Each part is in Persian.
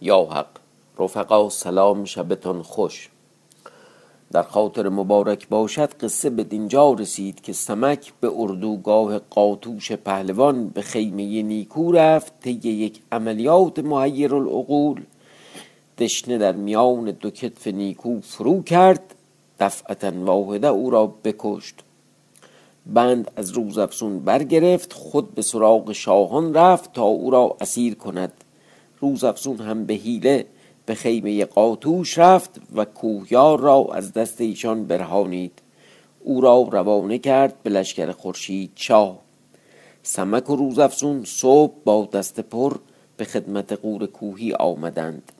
یا حق رفقا سلام شبتان خوش. در خاطر مبارک باشد قصه به دینجا رسید که سمک به اردوگاه قاتوش پهلوان به خیمه نیکو رفت طی یک عملیات محیر العقول دشنه در میان دو کتف نیکو فرو کرد دفعتا واحده او را بکشت. بند از روزافزون برگرفت خود به سراغ شاهان رفت تا او را اسیر کند. روزافزون هم به حیله به خیمه قاتوش رفت و کوهیار را از دست ایشان برهانید. او را روانه کرد به لشکر خورشید شاه سمک و روزافزون صبح با دست پر به خدمت قور کوهی آمدند.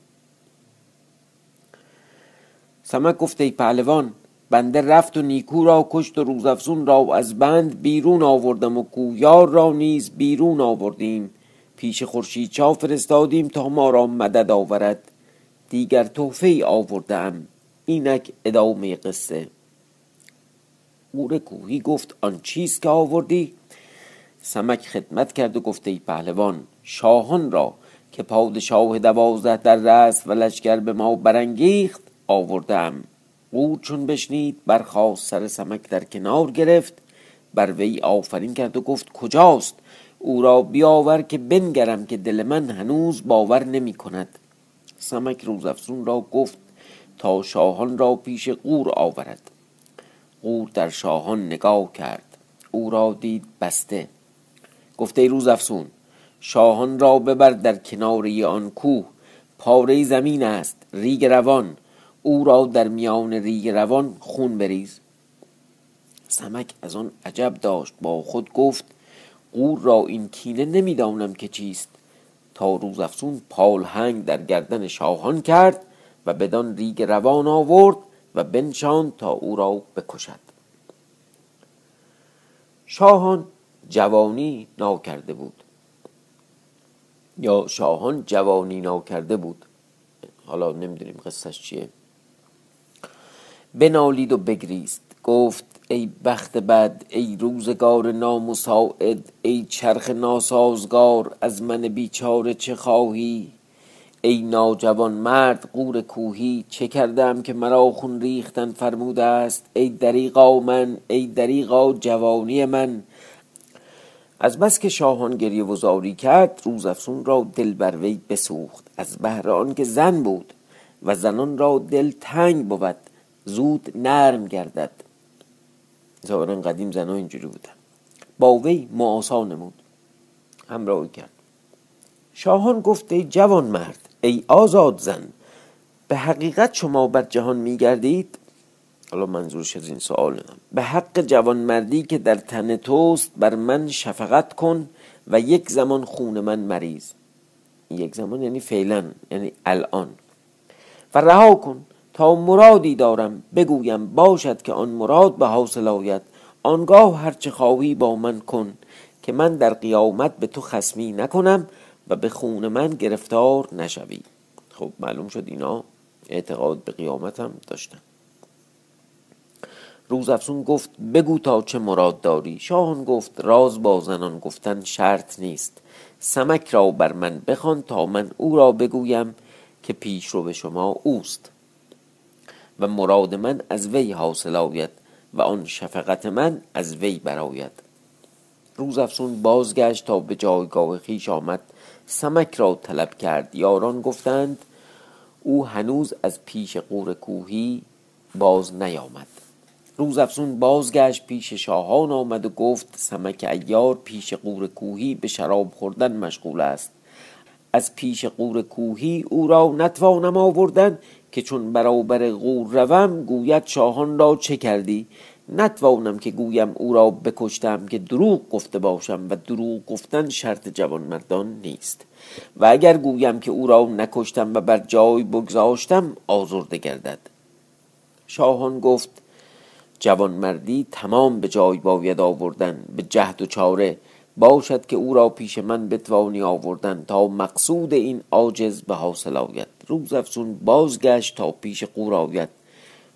سمک گفت ای پهلوان بنده رفت و نیکو را کشت و روزافزون را از بند بیرون آوردم و کوهیار را نیز بیرون آوردیم. پیش خورشید چا فرستادیم تا ما را مدد آورد. دیگر تحفه ای آورده ام اینک ادامه قصه. قور کوهی گفت آن چیست که آوردی؟ سمک خدمت کرد و گفت ای پهلوان شاهان را که پادشاه دوازده در رست و لشکر به ما برانگیخت آورده ام قور چون بشنید برخاست سر سمک در کنار گرفت بر وی آفرین کرد و گفت کجاست؟ او را بیاور که بنگرم که دل من هنوز باور نمی کند. سمک روزافزون را گفت تا شاهان را پیش قور آورد. قور در شاهان نگاه کرد. او را دید بسته. گفته روزافزون شاهان را ببر در کناری آن کوه. پاره زمین است ریگ روان. او را در میان ریگ روان خون بریز. سمک از آن عجب داشت با خود گفت قور را این کینه نمی‌دانم که چیست. تا روزافزون پالهنگ در گردن شاهان کرد و بدان ریگ روان آورد و بنشان تا او را بکشد. شاهان جوانی ناکرده بود. یا شاهان جوانی ناکرده بود. حالا نمی‌دونیم قصهش چیه. بنالید و بگریست. گفت ای بخت بد ای روزگار نامساعد ای چرخ ناسازگار از من بیچاره چه خواهی؟ ای ناجوان مرد قور کوهی چه کردم که مرا خون ریختن فرموده است؟ ای دریغا من ای دریغا جوانی من. از بس که شاهان گریه و زاری کرد روزافزون را دل بر وی بسوخت. از بهر آنکه زن بود و زنان را دل تنگ بود زود نرم گردد. ظاهرا قدیم زنها اینجوری بودن. با وی معاسا نمود. همراهی کرد. شاهان گفت ای جوان مرد ای آزاد زن به حقیقت شما بر جهان میگردید؟ حالا منظورش از این سوال. به حق جوان مردی که در تن توست بر من شفقت کن و یک زمان خون من مریض یک زمان یعنی فعلا یعنی الان. و رها کن تا مرادی دارم بگویم باشد که آن مراد به حاصل آید. آنگاه هرچه خواهی با من کن که من در قیامت به تو خسمی نکنم و به خون من گرفتار نشوی. خب معلوم شد اینا اعتقاد به قیامت هم داشتن. روزافزون گفت بگو تا چه مراد داری. شاهان گفت راز با زنان گفتن شرط نیست. سمک را بر من بخوان تا من او را بگویم که پیش رو به شما اوست. و مراد من از وی حاصل آید و آن شفقت من از وی براید روزافزون بازگشت تا به جایگاه خیش آمد. سمک را طلب کرد. یاران گفتند او هنوز از پیش قور کوهی باز نیامد. روزافزون بازگشت پیش شاهان آمد و گفت سمک ایار پیش قور کوهی به شراب خوردن مشغول است. از پیش قور کوهی او را نتوانم آوردن که چون برابر غور روم گوید شاهان را چه کردی؟ نتوانم که گویم او را بکشتم که دروغ گفته باشم و دروغ گفتن شرط جوانمردان نیست. و اگر گویم که او را نکشتم و بر جای بگذاشتم آزرده گردد. شاهان گفت جوانمردی تمام به جای باید آوردن به جهد و چاره. باشد که او را پیش من بتوانی آوردن تا مقصود این عاجز به حاصل آید. روز افسون بازگشت تا پیش قور آید.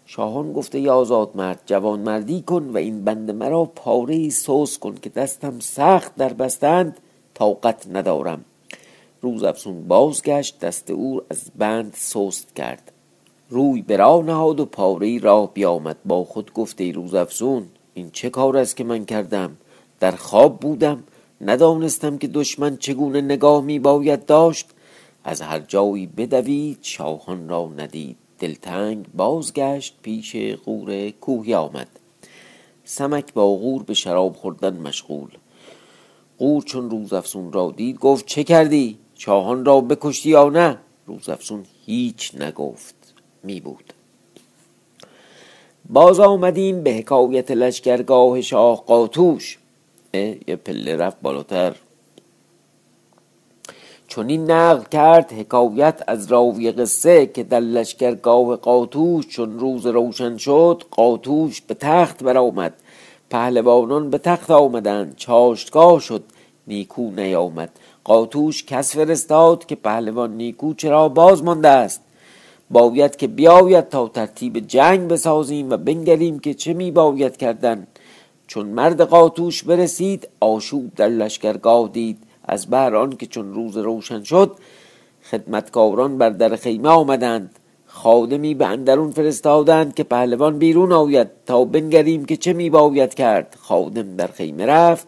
شاهان گفته ای آزاد مرد جوان مردی کن و این بند مرا پاره سوس کن که دستم سخت در بستند طاقت ندارم. روز افسون بازگشت دست او از بند سست کرد. روی به راه نهاد و پاره راه بیامد. با خود گفته ای روز افسون این چه کار است که من کردم؟ در خواب بودم ندانستم که دشمن چگونه نگاه می باید داشت. از هر جایی بدوید شاهان را ندید. دلتنگ بازگشت پیش غور کوهی آمد. سمک با غور به شراب خوردن مشغول. غور چون روزافزون را دید گفت چه کردی؟ شاهان را بکشتی یا نه؟ روزافزون هیچ نگفت. می بود. باز آمدیم به حکایت لشکرگاه شاه قاتوش. یه پله رفت بالاتر. چون این نقل کرد حکایت از راوی قصه که در لشکرگاه قاتوش چون روز روشن شد قاتوش به تخت برآمد. پهلوانان به تخت آمدند چاشتگاه شد نیکو نیامد. قاتوش کس فرستاد که پهلوان نیکو چرا باز مانده است. باید که بیاید تا ترتیب جنگ بسازیم و بنگریم که چه می باید کردن. چون مرد قاتوش برسید آشوب در لشکرگاه دید. از بهر که چون روز روشن شد خدمتکاران بر در خیمه آمدند. خادمی به اندرون فرستادند که پهلوان بیرون آید تا بنگریم که چه می باید کرد. خادم در خیمه رفت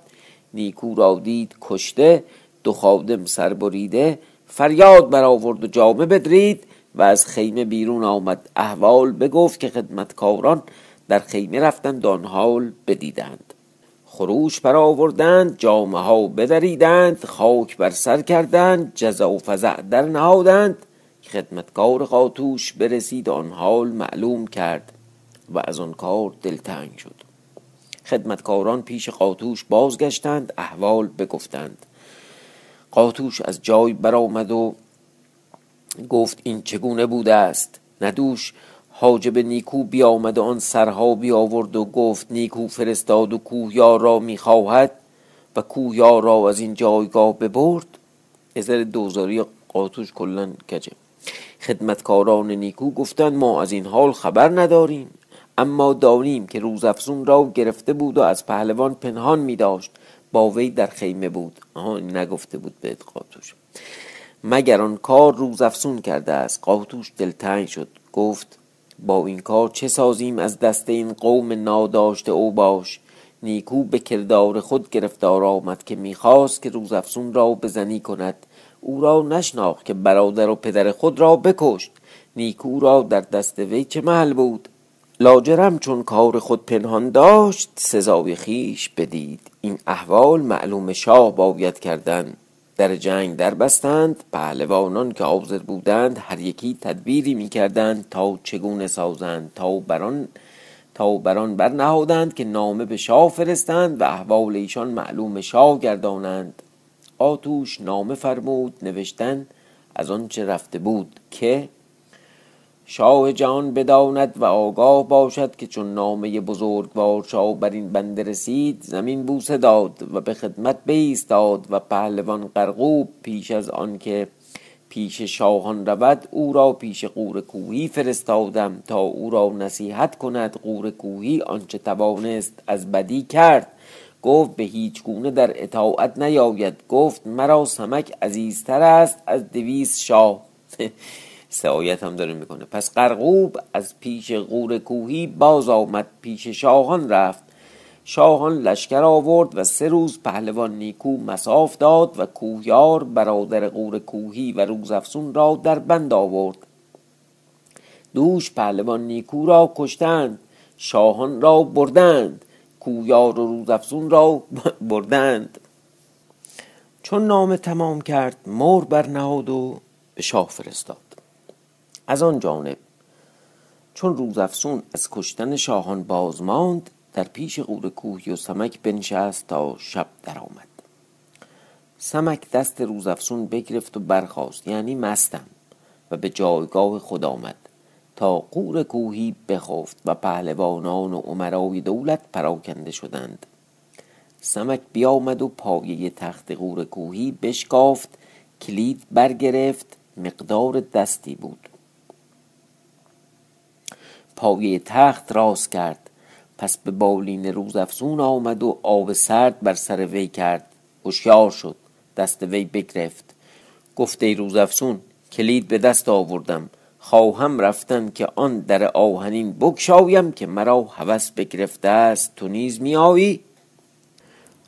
نیکو را دید کشته دو خادم سر بریده فریاد برآورد و جامه بدرید و از خیمه بیرون آمد. احوال بگفت که خدمتکاران در خیمه رفتند آن حال بدیدند. خروش برآوردند جامه ها بدریدند خاک بر سر کردند جزا و فزع در نهادند. خدمتکار قاتوش برسید آن حال معلوم کرد و از آن کار دلتنگ شد. خدمتکاران پیش قاتوش بازگشتند احوال بگفتند. قاتوش از جای برآمد و گفت این چگونه بوده است؟ ندوش حاجب نیکو بیامد آن سرها بیاورد و گفت نیکو فرستاد و کوهیار را می‌خواهد و کوهیار را از این جایگاه ببرد. ازر دوزاری قاتوش کلن کجه خدمتکاران نیکو گفتند ما از این حال خبر نداریم. اما دانیم که روزافزون را گرفته بود و از پهلوان پنهان می داشت با وی در خیمه بود. آها نگفته بود به قاتوش. مگر آن کار روزافزون کرده است؟ قاتوش دلتنگ شد. گفت با این کار چه سازیم از دست این قوم ناداشته او باش؟ نیکو به کردار خود گرفتار آمد که می‌خواست که روزافزون را بزنی کند. او را نشناخت که برادر و پدر خود را بکشت. نیکو را در دست وی چه محل بود؟ لاجرم چون کار خود پنهان داشت سزای خیش بدید. این احوال معلوم شاه باید کردن. در جنگ در بستند پهلوانان که حاضر بودند هر یکی تدبیری می‌کردند تا چگونه سازند تا بران تا بران برنهادند که نامه به شاه فرستند و احوال ایشان معلوم شاه گردانند. آتوش نامه فرمود نوشتن از آنچه رفته بود که شاه جان بداند و آگاه باشد که چون نامه بزرگوار شاه بر این بنده رسید زمین بوسه داد و به خدمت بایستاد و پهلوان قرقوب پیش از آنکه پیش شاهان رود او را پیش قور کوهی فرستادم تا او را نصیحت کند قور کوهی آنچه توانست از بدی کرد. گفت به هیچ گونه در اطاعت نیاید گفت مرا سمک عزیزتر است از دویست شاه. سعایت هم داره می‌کنه. پس قرقوب از پیش غور کوهی باز آمد پیش شاهان رفت. شاهان لشکر آورد و سه روز پهلوان نیکو مساف داد و کوهیار برادر غور کوهی و روزافسون را در بند آورد. دوش پهلوان نیکو را کشتند شاهان را بردند کویار و روزافزون را بردند. چون نامه تمام کرد مور برنهاد و به شاه فرستاد. از آن جانب. چون روزافسون از کشتن شاهان باز ماند در پیش قور کوهی و سمک بنشست تا شب درآمد. سمک دست روزافسون بگرفت و برخاست یعنی مستم و به جایگاه خود آمد. تا قور کوهی بخفت و پهلوانان و عمرای دولت پراکنده شدند. سمک بیامد و پایه تخت قور کوهی بشکافت کلید برگرفت مقدار دستی بود. پایه تخت راست کرد. پس به بالین روزافزون آمد و آب سرد بر سر وی کرد. هوشیار شد. دست وی بگرفت. گفت ای روزافزون کلید به دست آوردم. خواهم رفتن که آن در آهنین بگشایم که مرا هوس بگرفته است. تو نیز میآیی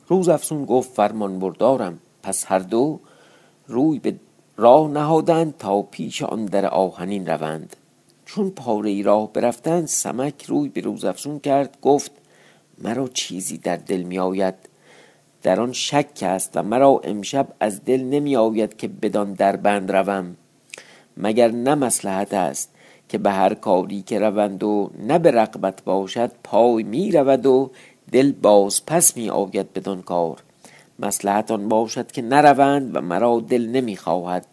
روز افسون گفت فرمان بردارم. پس هر دو روی به راه نهادند تا پیش آن در آهنین روند. چون پاره ای راه برفتند سمک روی به روز افسون کرد گفت مرا چیزی در دل می آید. در آن شک است و مرا امشب از دل نمی آید که بدان در بند روم. مگر نه مسلحت است که به هر کاری که روند و نه به رقبت باشد پای می رود و دل باز پس می آید بدان کار. مسلحت آن باشد که نروند و مرا دل نمی خواهد.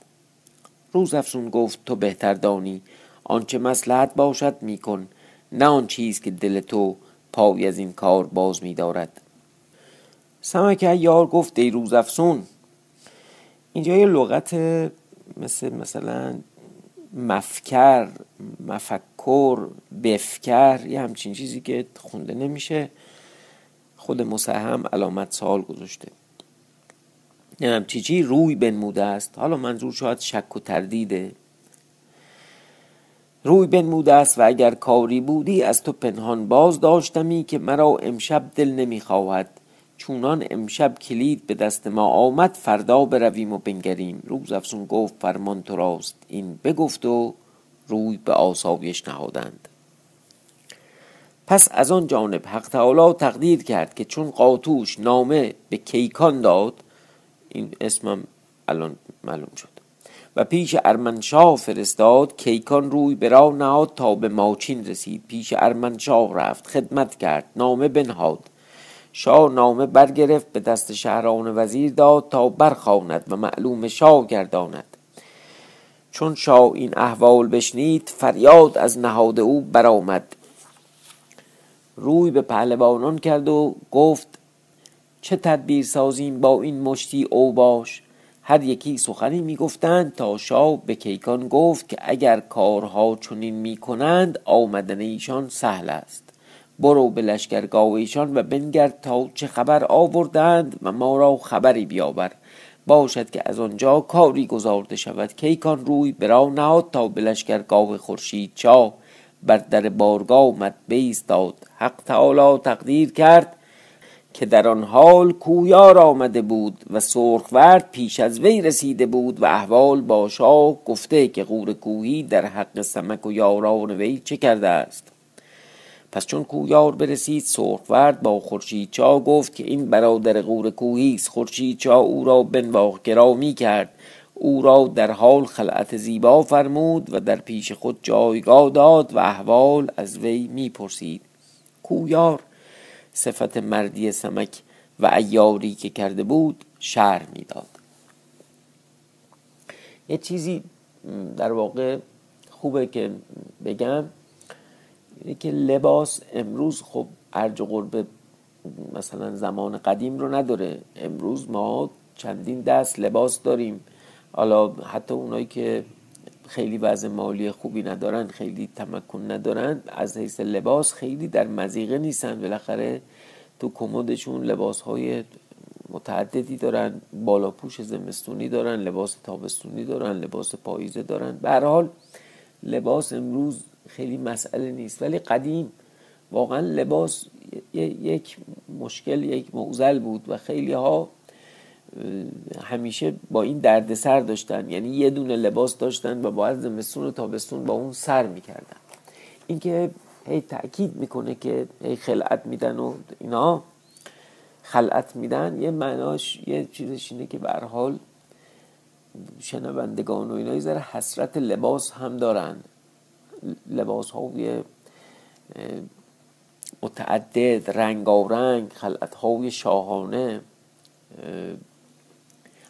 روز افسون گفت تو بهتر دانی آنچه مسلحت باشد میکن نه آن چیز که دل تو پای از این کار باز می دارد سمک یار گفت ای روز افسون اینجا یه لغت مثل مثلا مفکر مفکر بفکر یه همچین چیزی که خونده نمیشه خود مسهم علامت سوال گذاشته. نمیم چی چی؟ روی بنموده است. حالا منظور شاید شک و تردیده. روی بنموده است و اگر کاری بودی از تو پنهان باز داشتمی که مرا امشب دل نمی‌خواهد. چونان امشب کلید به دست ما آمد فردا برویم و بنگریم. روز افسون گفت فرمان تو راست. این بگفت و روی به آسایش نهادند. پس از آن جانب حق تعالی تقدیر کرد که چون قاتوش نامه به کیکان داد این اسمم الان معلوم شد. و پیش ارمنشاه فرستاد کیکان روی به نهاد تا به ماچین رسید. پیش ارمنشاه رفت خدمت کرد نامه بنهاد. شاه نامه برگرفت به دست شهران وزیر داد تا برخواند و معلوم شاه گرداند. چون شاه این احوال بشنید فریاد از نهاد او برآمد. روی به پهلوانان کرد و گفت چه تدبیر سازیم با این مشتی او باش؟ هر یکی سخنی می‌گفتند تا شاه به کیکان گفت که اگر کارها چنین می‌کنند آمدن ایشان سهل است. برو به لشکرگاه ایشان و بنگرد تا چه خبر آوردند و ما را خبری بیاور. باشد که از آنجا کاری گذارده شود. کیکان روی برا نهاد تا به لشکرگاه خورشید چا بر در بارگاه آمد داد حق تعالی تقدیر کرد. که در آن حال کویار آمده بود و سرخورد پیش از وی رسیده بود و احوال با شاه گفته که غور کوهی در حق سمک و یاران وی چه کرده است. پس چون کویار برسید سرخورد با خورشید چا گفت که این برادر غور کوهی است. خورشید چا او را بنواخ گرامی کرد. او را در حال خلعت زیبا فرمود و در پیش خود جایگاه داد و احوال از وی می‌پرسید. کویار صفت مردی سمک و ایاری که کرده بود شهر می‌داد. یه چیزی در واقع خوبه که بگم اینه که لباس امروز خب ارج و قرب مثلا زمان قدیم رو نداره. امروز ما چندین دست لباس داریم. حالا حتی اونایی که خیلی وضع مالی خوبی ندارن خیلی تمکن ندارن. از حیث لباس خیلی در مزیقه نیستن. بالاخره تو کمدشون لباس های متعددی دارن. بالا پوش زمستونی دارن لباس تابستونی دارن لباس پاییزه دارن. به حال لباس امروز خیلی مسئله نیست. ولی قدیم واقعا لباس یک مشکل یک معزل بود و خیلی ها همیشه با این دردسر داشتن. یعنی یه دونه لباس داشتن و باید زمستون و تابستون با اون سر می‌کردن. اینکه هی تاکید می‌کنه که هی خلعت میدن و اینا خلعت میدن یه معناش یه چیزش اینه که به حال شنوندگان و اینا ذره حسرت لباس هم دارن. لباس های متعدد رنگارنگ خلعت های شاهانه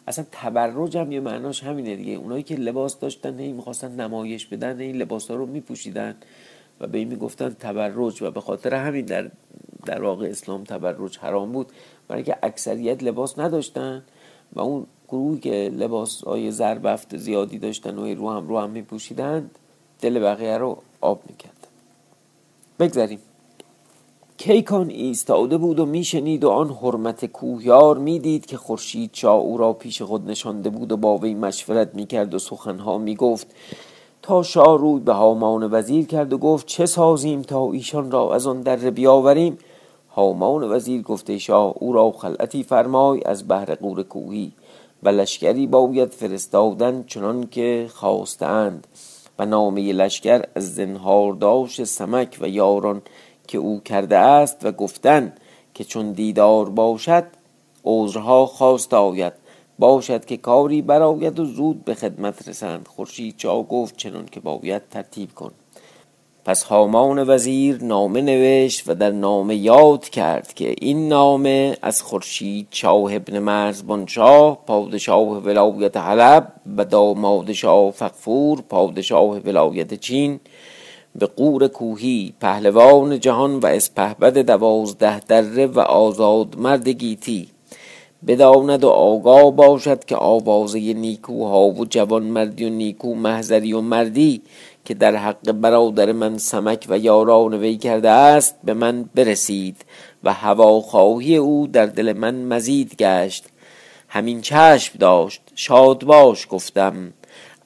اصلا تبرج هم یه معناش همینه دیگه. اونایی که لباس داشتن هی می‌خواستن نمایش بدن این لباس ها رو میپوشیدن و به این می‌گفتن تبرج و به خاطر همین در در واقع اسلام تبرج حرام بود. برای که اکثریت لباس نداشتن و اون گروهی که لباس های زربفت زیادی داشتن و رو هم رو هم میپوشیدند دل بقیه رو آب می‌کرد بگذاریم کیکان ایستاده بود و میشنید و آن حرمت کوهیار می‌دید که خورشید چا او را پیش خود نشانده بود و با وی مشورت می‌کرد و سخنها می‌گفت. تا شاه روی به هامان وزیر کرد و گفت چه سازیم تا ایشان را از آن در بیاوریم؟ هامان وزیر گفته شاه او را خلعتی فرمای از بهر قور کوهی و لشکری باید فرستادن چنان که خواستند و نامه لشکر از زنهارداش سمک و یاران که او کرده است و گفتن که چون دیدار باشد عذرها خواست آید. باشد که کاری براید و زود به خدمت رسند. خورشید چا گفت چنان که باید ترتیب کن. پس هامان وزیر نامه نوشت و در نامه یاد کرد که این نامه از خورشید شاه ابن مرزبان شاه پادشاه ولایت حلب و داماد شاه فقفور پادشاه ولایت چین به قور کوهی پهلوان جهان و اسپهبد دوازده دره و آزاد مرد گیتی. بداند و آگاه باشد که آوازه نیکوها و جوان مردی و نیکو محضری و مردی که در حق برادر من سمک و یاران وی کرده است به من برسید و هواخواهی او در دل من مزید گشت. همین چشم داشت شاد باش گفتم.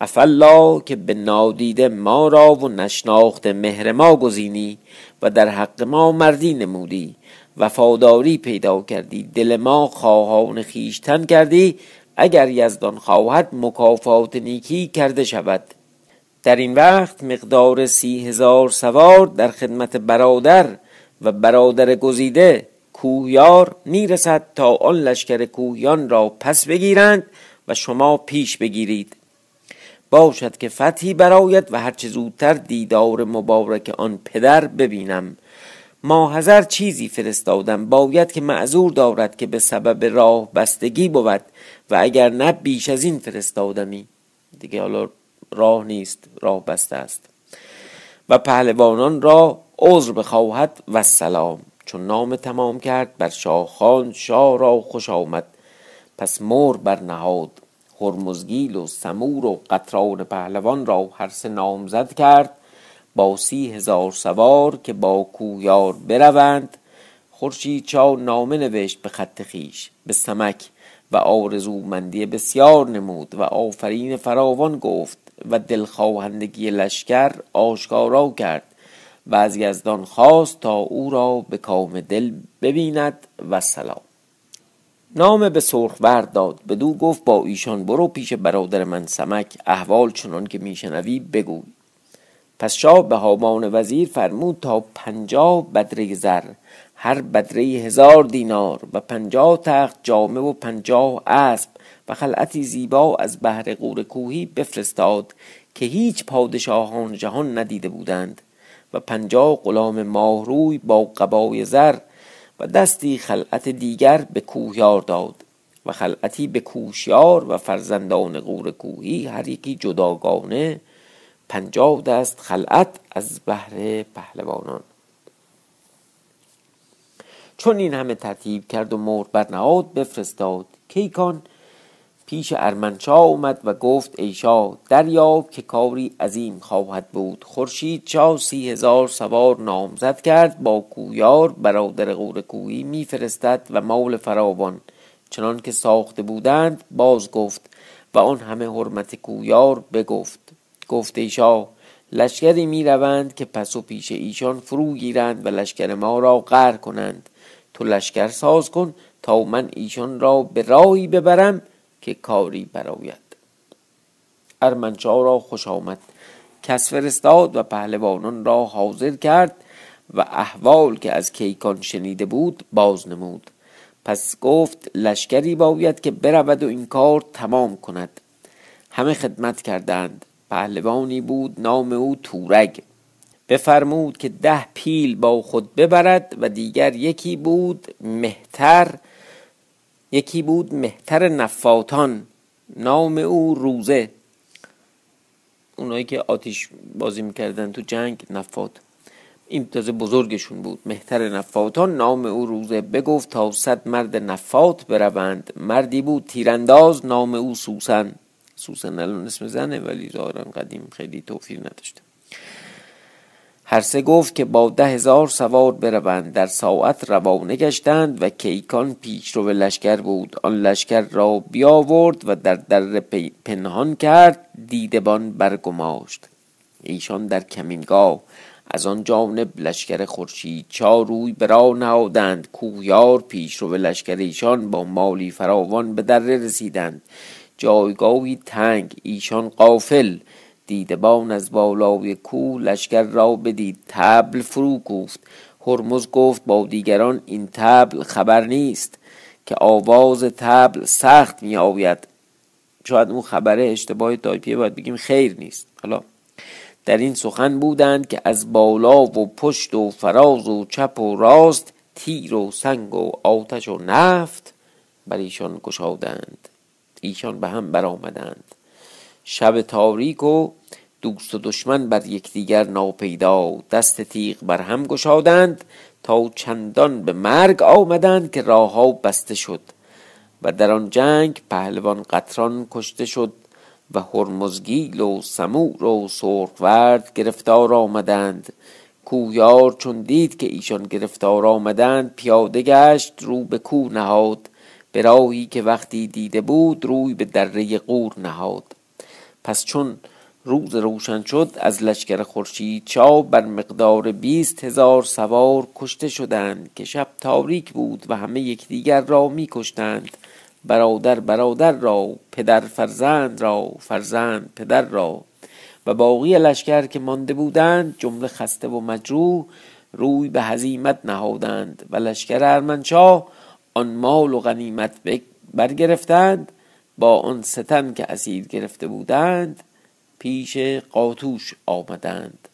افلا که به نادیده ما را و نشناخت مهر ما گزینی و در حق ما مردی نمودی. وفاداری پیدا کردی دل ما خواهان خیشتن کردی. اگر یزدان خواهد مکافات نیکی کرده شود. در این وقت مقدار سی هزار سوار در خدمت برادر و برادر گزیده کوهیار می‌رسد تا آن لشکر کوهیان را پس بگیرند و شما پیش بگیرید. باشد که فتحی براید و هرچه زودتر دیدار مبارک آن پدر ببینم. ما هزار چیزی فرستادم. باید که معذور دارد که به سبب راه بستگی بود و اگر نه بیش از این فرستادمی. دیگه حالا راه نیست راه بسته است. و پهلوانان را عذر بخواهد و سلام. چون نام تمام کرد بر شاه خان شاه را خوش آمد. پس مور برنهاد. هرمزگیل و سمور و قطران پهلوان را هر سه نامزد کرد. با سی هزار سوار که با کویار بروند خورشید چا نامه نوشت به خط خیش به سمک و آرزومندی بسیار نمود و آفرین فراوان گفت و دلخواهندگی لشکر آشکارا کرد. و از یزدان خواست تا او را به کام دل ببیند و سلام. نام به سرخ داد. بدو گفت با ایشان برو پیش برادر من سمک. احوال چنان که میشنوی بگوی پس شاه به هامان وزیر فرمود تا پنجاه بدره زر هر بدره هزار دینار و پنجاه تخت جامه و پنجاه اسب و خلعتی زیبا از بهر قور کوهی بفرستاد که هیچ پادشاهان جهان ندیده بودند و پنجاه غلام ماهروی با قبای زر و دستی خلعت دیگر به کوهیار داد و خلعتی به کوشیار و فرزندان قور کوهی هر یکی جداگانه پنجاه دست خلعت از بهر پهلوانان. چون این همه ترتیب کرد و مرد برنهاد بفرستاد کیکان پیش ارمنشاه اومد و گفت ای شاه دریاب که کاری عظیم خواهد بود. خورشید شاه سی هزار سوار نامزد کرد با کویار برادر غور کویی میفرستد و مال فراوان. چنان که ساخته بودند باز گفت و آن همه حرمت کویار بگفت. گفت ای شاه لشکری می روند که پس و پیش ایشان فرو گیرند و لشکر ما را قهر کنند. تو لشکر ساز کن تا من ایشان را به راهی ببرم که کاری براید ارمنشاه را خوش آمد. کس فرستاد و پهلوانان را حاضر کرد و احوال که از کیکان شنیده بود باز نمود. پس گفت لشکری باید که برود و این کار تمام کند. همه خدمت کردند. پهلوانی بود نام او تورگ. بفرمود که ده پیل با خود ببرد و دیگر یکی بود مهتر یکی بود مهتر نفاتان نام او روزه. اونایی که آتیش بازی می‌کردن تو جنگ نفات. این تازه بزرگشون بود. مهتر نفاتان نام او روزه. بگفت تا صد مرد نفات بروند. مردی بود تیرانداز نام او سوسن. سوسن الان اسم زنه ولی ظاهرا قدیم خیلی توفیر نداشته. هر سه گفت که با ده هزار سوار بروند. در ساعت روانه گشتند و کیکان پیش رو به لشکر بود. آن لشکر را بیاورد و در در پنهان کرد. دیدبان برگماشت. ایشان در کمینگاه. از آن جانب لشکر خورشید چاروی برا نهادند. کویار پیش رو به لشکر ایشان با مالی فراوان به دره رسیدند. جایگاهی تنگ. ایشان قافل دیدبان از بالای کو لشکر را بدید تبل فرو کوفت. هرمز گفت با دیگران این تبل خبر نیست که آواز تبل سخت می آوید شاید اون خبره اشتباه تایپیه باید بگیم خیر نیست. حالا در این سخن بودند که از بالا و پشت و فراز و چپ و راست تیر و سنگ و آتش و نفت بر ایشان گشادند. ایشان به هم برآمدند. شب تاریک و دوست و دشمن بر یکدیگر ناپیدا دست تیغ بر هم گشادند تا چندان به مرگ آمدند که راهها بسته شد و در آن جنگ پهلوان قطران کشته شد و هرمزگیل و سمور و سرخورد گرفتار آمدند. کویار چون دید که ایشان گرفتار آمدند پیاده گشت رو به کو نهاد. به راهی که وقتی دیده بود روی به دره قور نهاد. پس چون روز روشن شد از لشکر خورشید چا بر مقدار بیست هزار سوار کشته شدند که شب تاریک بود و همه یکدیگر را می کشتند برادر برادر را پدر فرزند را فرزند پدر را. و باقی لشکر که مانده بودند جمله خسته و مجروح روی به هزیمت نهادند. و لشکر ارمنشاه آن مال و غنیمت برگرفتند با آن ستن که اسیر گرفته بودند پیش قاتوش آمدند.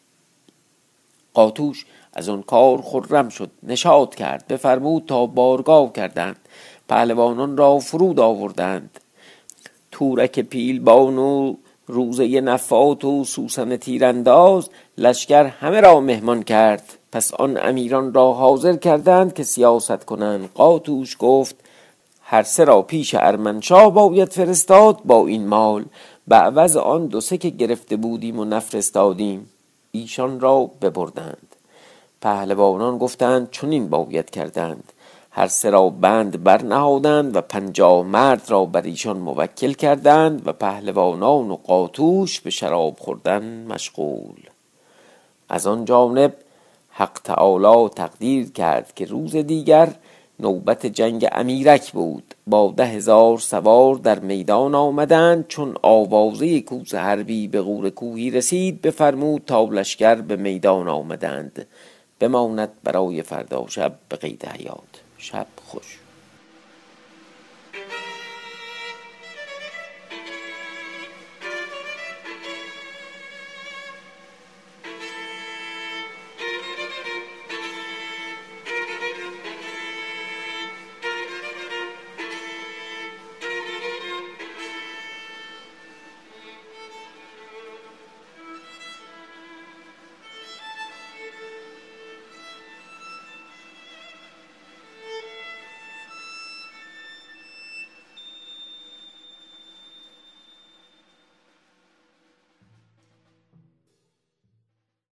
قاتوش از آن کار خرم شد نشاد کرد بفرمود تا بارگاه کردند پهلوانان را فرود آوردند. تورک پیلبان و روزه نفات و سوسن تیرانداز لشکر همه را مهمان کرد. پس آن امیران را حاضر کردند که سیاست کنند. قاتوش گفت هر سه را پیش ارمنشاه باید فرستاد با این مال. به عوض آن دو سه که گرفته بودیم و نفرستادیم ایشان را ببردند. پهلوانان گفتند چنین باید کردند. هر سه را بند برنهادند و پنجاه مرد را بر ایشان موکل کردند و پهلوانان و قاتوش به شراب خوردن مشغول. از آن جانب حق تعالی تقدیر کرد که روز دیگر نوبت جنگ امیرک بود. با ده هزار سوار در میدان آمدند چون آوازه کوس حربی به غور کوهی رسید بفرمود تا لشکر به میدان آمدند. بماند برای فردا شب به قید حیات. شب خوش.